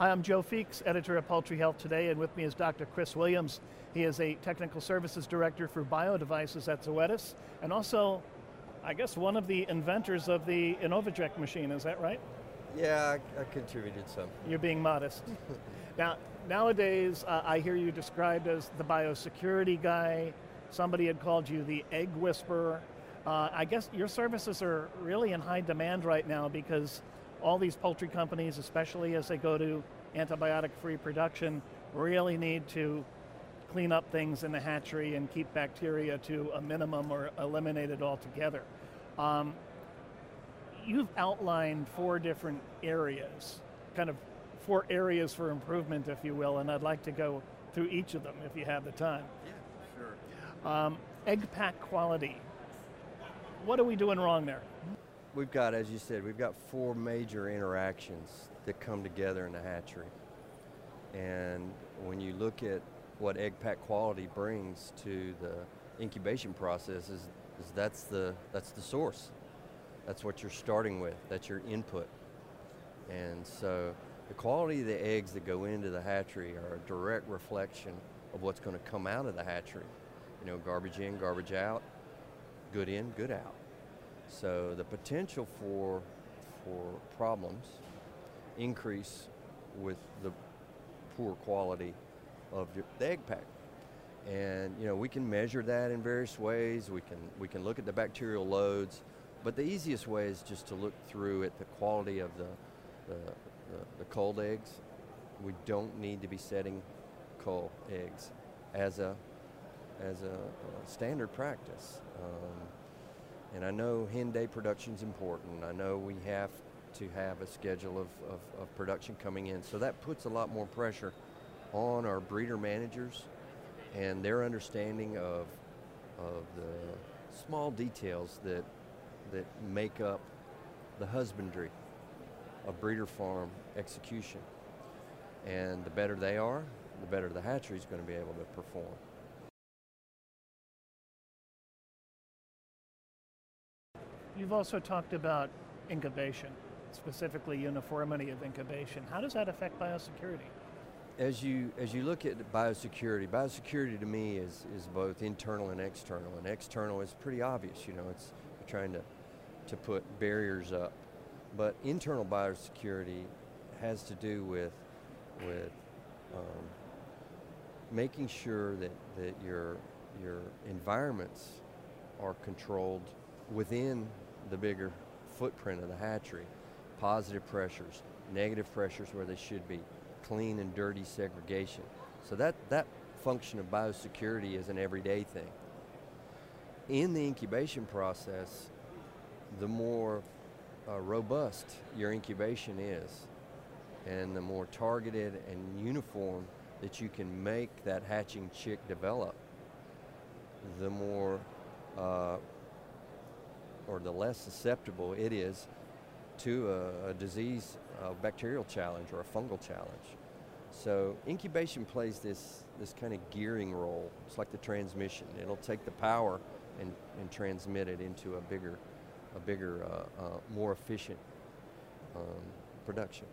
Hi, I'm Joe Feeks, editor of Poultry Health Today, and with me is Dr. Chris Williams. He is a technical services director for biodevices at Zoetis, and also, I guess, one of the inventors of the Inovoject machine. Is that right? Yeah, I, I contributed some. You're being modest. now, nowadays, uh, I hear you described as the biosecurity guy. Somebody had called you the egg whisperer. Uh, I guess your services are really in high demand right now because all these poultry companies, especially as they go to antibiotic free production, really need to clean up things in the hatchery and keep bacteria to a minimum or eliminate it altogether. Um, you've outlined four different areas, kind of four areas for improvement, if you will, and I'd like to go through each of them if you have the time. Yeah, sure. Um, egg pack quality. What are we doing wrong there? We've got, as you said, we've got four major interactions that come together in the hatchery. And when you look at what egg pack quality brings to the incubation process is, is that's the that's the source. That's what you're starting with. That's your input. And so the quality of the eggs that go into the hatchery are a direct reflection of what's going to come out of the hatchery. You know, garbage in, garbage out, good in, good out. So the potential for for problems increase with the poor quality of the egg pack. And you know we can measure that in various ways. We can we can look at the bacterial loads, but the easiest way is just to look through at the quality of the the, the, the culled eggs. We don't need to be setting cull eggs as a as a, a standard practice. Um, and I know hen day production is important. I know we have to have a schedule of, of, of, production coming in. So that puts a lot more pressure on our breeder managers and their understanding of, of the small details that, that make up the husbandry of breeder farm execution. And the better they are, the better the hatchery is going to be able to perform. You've also talked about incubation, specifically uniformity of incubation. How does that affect biosecurity? As you as you look at biosecurity, biosecurity to me is is both internal and external. And external is pretty obvious, you know, it's trying to to put barriers up. But internal biosecurity has to do with with um, making sure that, that your your environments are controlled within the bigger footprint of the hatchery. Positive pressures, negative pressures where they should be, clean and dirty segregation. So that, that function of biosecurity is an everyday thing. In the incubation process, the more uh, robust your incubation is, and the more targeted and uniform that you can make that hatching chick develop, the more uh, or the less susceptible it is to a, a disease, a bacterial challenge or a fungal challenge. So incubation plays this, this kind of gearing role. It's like the transmission. It'll take the power and, and transmit it into a bigger, a bigger, uh, uh, more efficient um, production.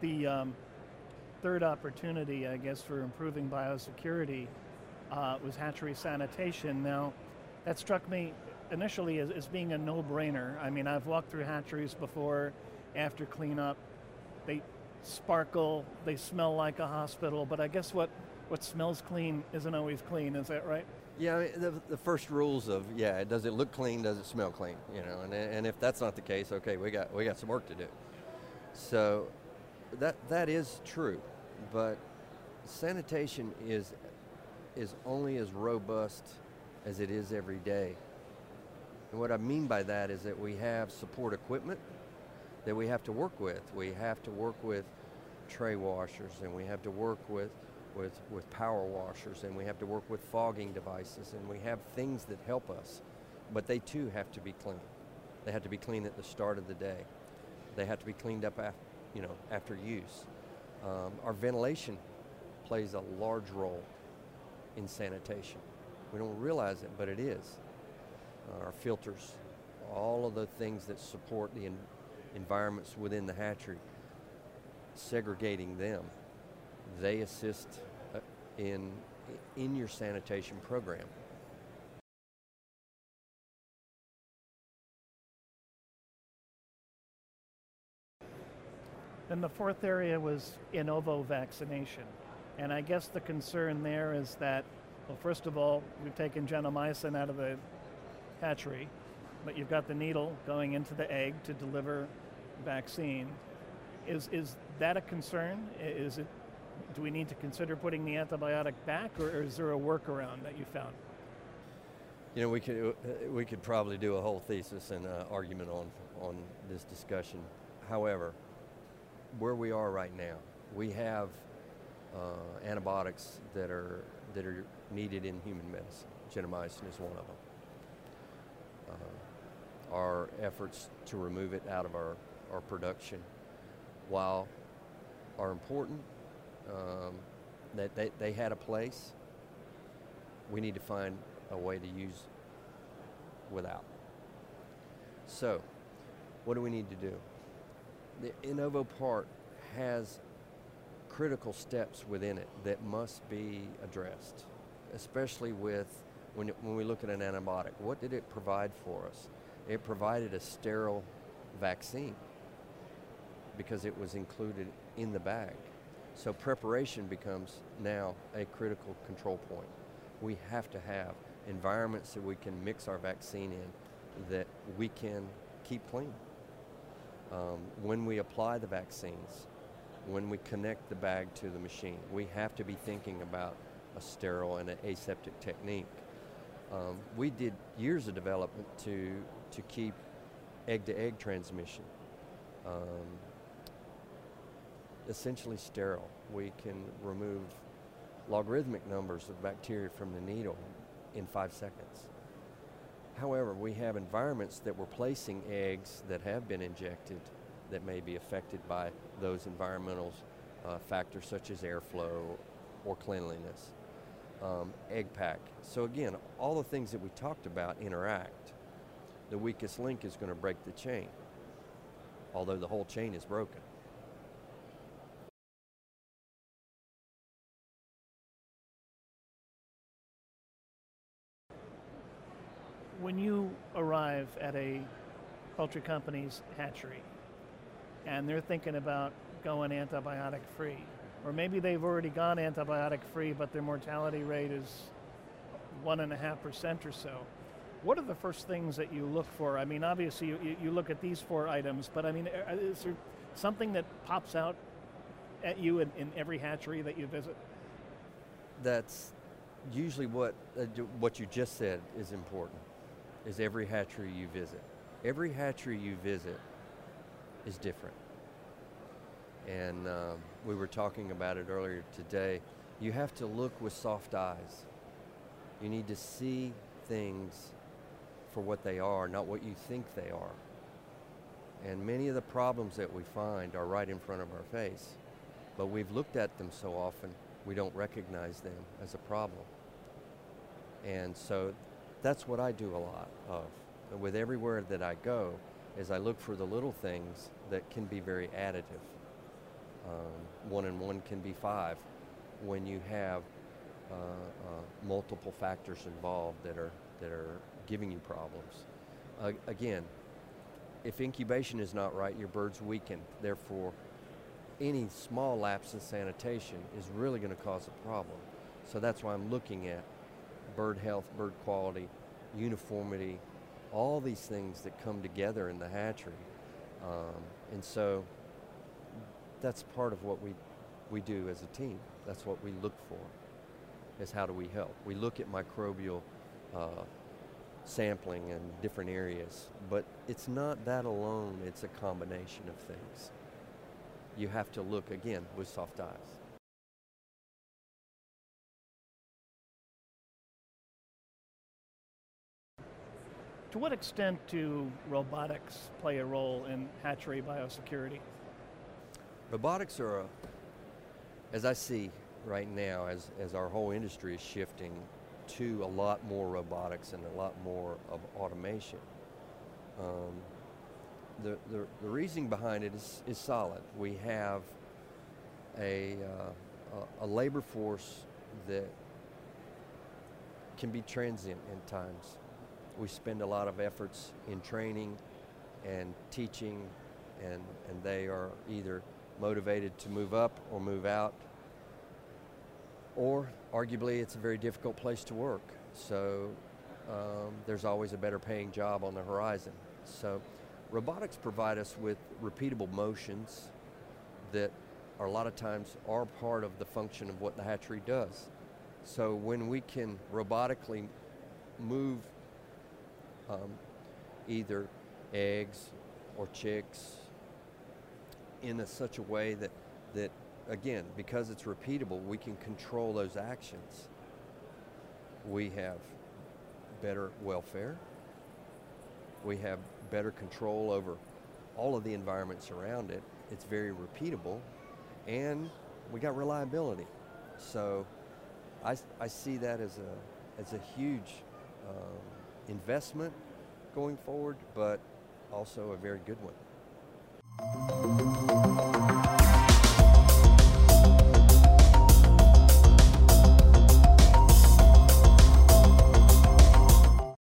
The um, third opportunity, I guess, for improving biosecurity uh, was hatchery sanitation. Now, that struck me initially as, as being a no-brainer. I mean, I've walked through hatcheries before after cleanup. They sparkle, they smell like a hospital, but I guess what, what smells clean isn't always clean, is that right? Yeah, the, the first rules of, yeah, does it look clean, does it smell clean, you know, and, and if that's not the case, okay, we got, we got some work to do. So that, that is true but sanitation is is only as robust as it is every day. And what I mean by that is that we have support equipment that we have to work with. We have to work with tray washers and we have to work with with, with power washers and we have to work with fogging devices and we have things that help us. But they too have to be clean. They have to be clean at the start of the day. They have to be cleaned up after, you know, after use. Um, our ventilation plays a large role in sanitation. We don't realize it, but it is. our filters, all of the things that support the en- environments within the hatchery, segregating them, they assist uh, in in your sanitation program. And the fourth area was in ovo vaccination. And I guess the concern there is that, well, first of all, we've taken gentamicin out of the hatchery, but you've got the needle going into the egg to deliver vaccine. Is, is that a concern? Is it, do we need to consider putting the antibiotic back, or, is there a workaround that you found? You know, we could uh, we could probably do a whole thesis and uh, argument on on this discussion. However, where we are right now, we have uh, antibiotics that are that are needed in human medicine. Gentamicin is one of them. Uh, our efforts to remove it out of our, our production, while are important, um, that they, they had a place, we need to find a way to use without. So, what do we need to do? The in ovo part has critical steps within it that must be addressed, especially with when, it, when we look at an antibiotic. What did it provide for us? It provided a sterile vaccine because it was included in the bag. So preparation becomes now a critical control point. We have to have environments that we can mix our vaccine in that we can keep clean. Um, when we apply the vaccines, when we connect the bag to the machine, we have to be thinking about a sterile and an aseptic technique. Um, we did years of development to, to keep egg to egg transmission um, essentially sterile. We can remove logarithmic numbers of bacteria from the needle in five seconds. However, we have environments that we're placing eggs that have been injected that may be affected by those environmental uh, factors such as airflow or cleanliness. Um, egg pack. So again, all the things that we talked about interact. The weakest link is going to break the chain, although the whole chain is broken. When you arrive at a poultry company's hatchery and they're thinking about going antibiotic free, or maybe they've already gone antibiotic free, but their mortality rate is one and a half percent or so. What are the first things that you look for? I mean, obviously you, you look at these four items, but I mean, is there something that pops out at you in, in every hatchery that you visit? That's usually what uh, what you just said is important. Is every hatchery you visit. Every hatchery you visit is different. And um, we were talking about it earlier today. You have to look with soft eyes. You need to see things for what they are, not what you think they are. And many of the problems that we find are right in front of our face. But we've looked at them so often, we don't recognize them as a problem. And so that's what I do a lot of. With everywhere that I go, is I look for the little things that can be very additive. Um, one and one can be five when you have uh, uh, multiple factors involved that are that are giving you problems. Uh, again, if incubation is not right, your bird's weakened. Therefore, any small lapse in sanitation is really going to cause a problem. So that's why I'm looking at bird health, bird quality, uniformity, all these things that come together in the hatchery. Um, and so that's part of what we, we do as a team. That's what we look for, is how do we help. We look at microbial uh, sampling in different areas, but it's not that alone, it's a combination of things. You have to look, again, with soft eyes. To what extent do robotics play a role in hatchery biosecurity? Robotics are, a, as I see right now, as, as our whole industry is shifting to a lot more robotics and a lot more of automation. Um, the, the, the, reasoning behind it is, is solid. We have a, uh, a, a labor force that can be transient in times. We spend a lot of efforts in training and teaching, and, and they are either motivated to move up or move out, or arguably it's a very difficult place to work. So um, there's always a better paying job on the horizon. So robotics provide us with repeatable motions that are a lot of times are part of the function of what the hatchery does. So when we can robotically move um, either eggs or chicks in a, such a way that, that, again, because it's repeatable, we can control those actions. We have better welfare. We have better control over all of the environments around it. It's very repeatable, and we got reliability. So I, I see that as a, as a huge um, investment going forward, but also a very good one.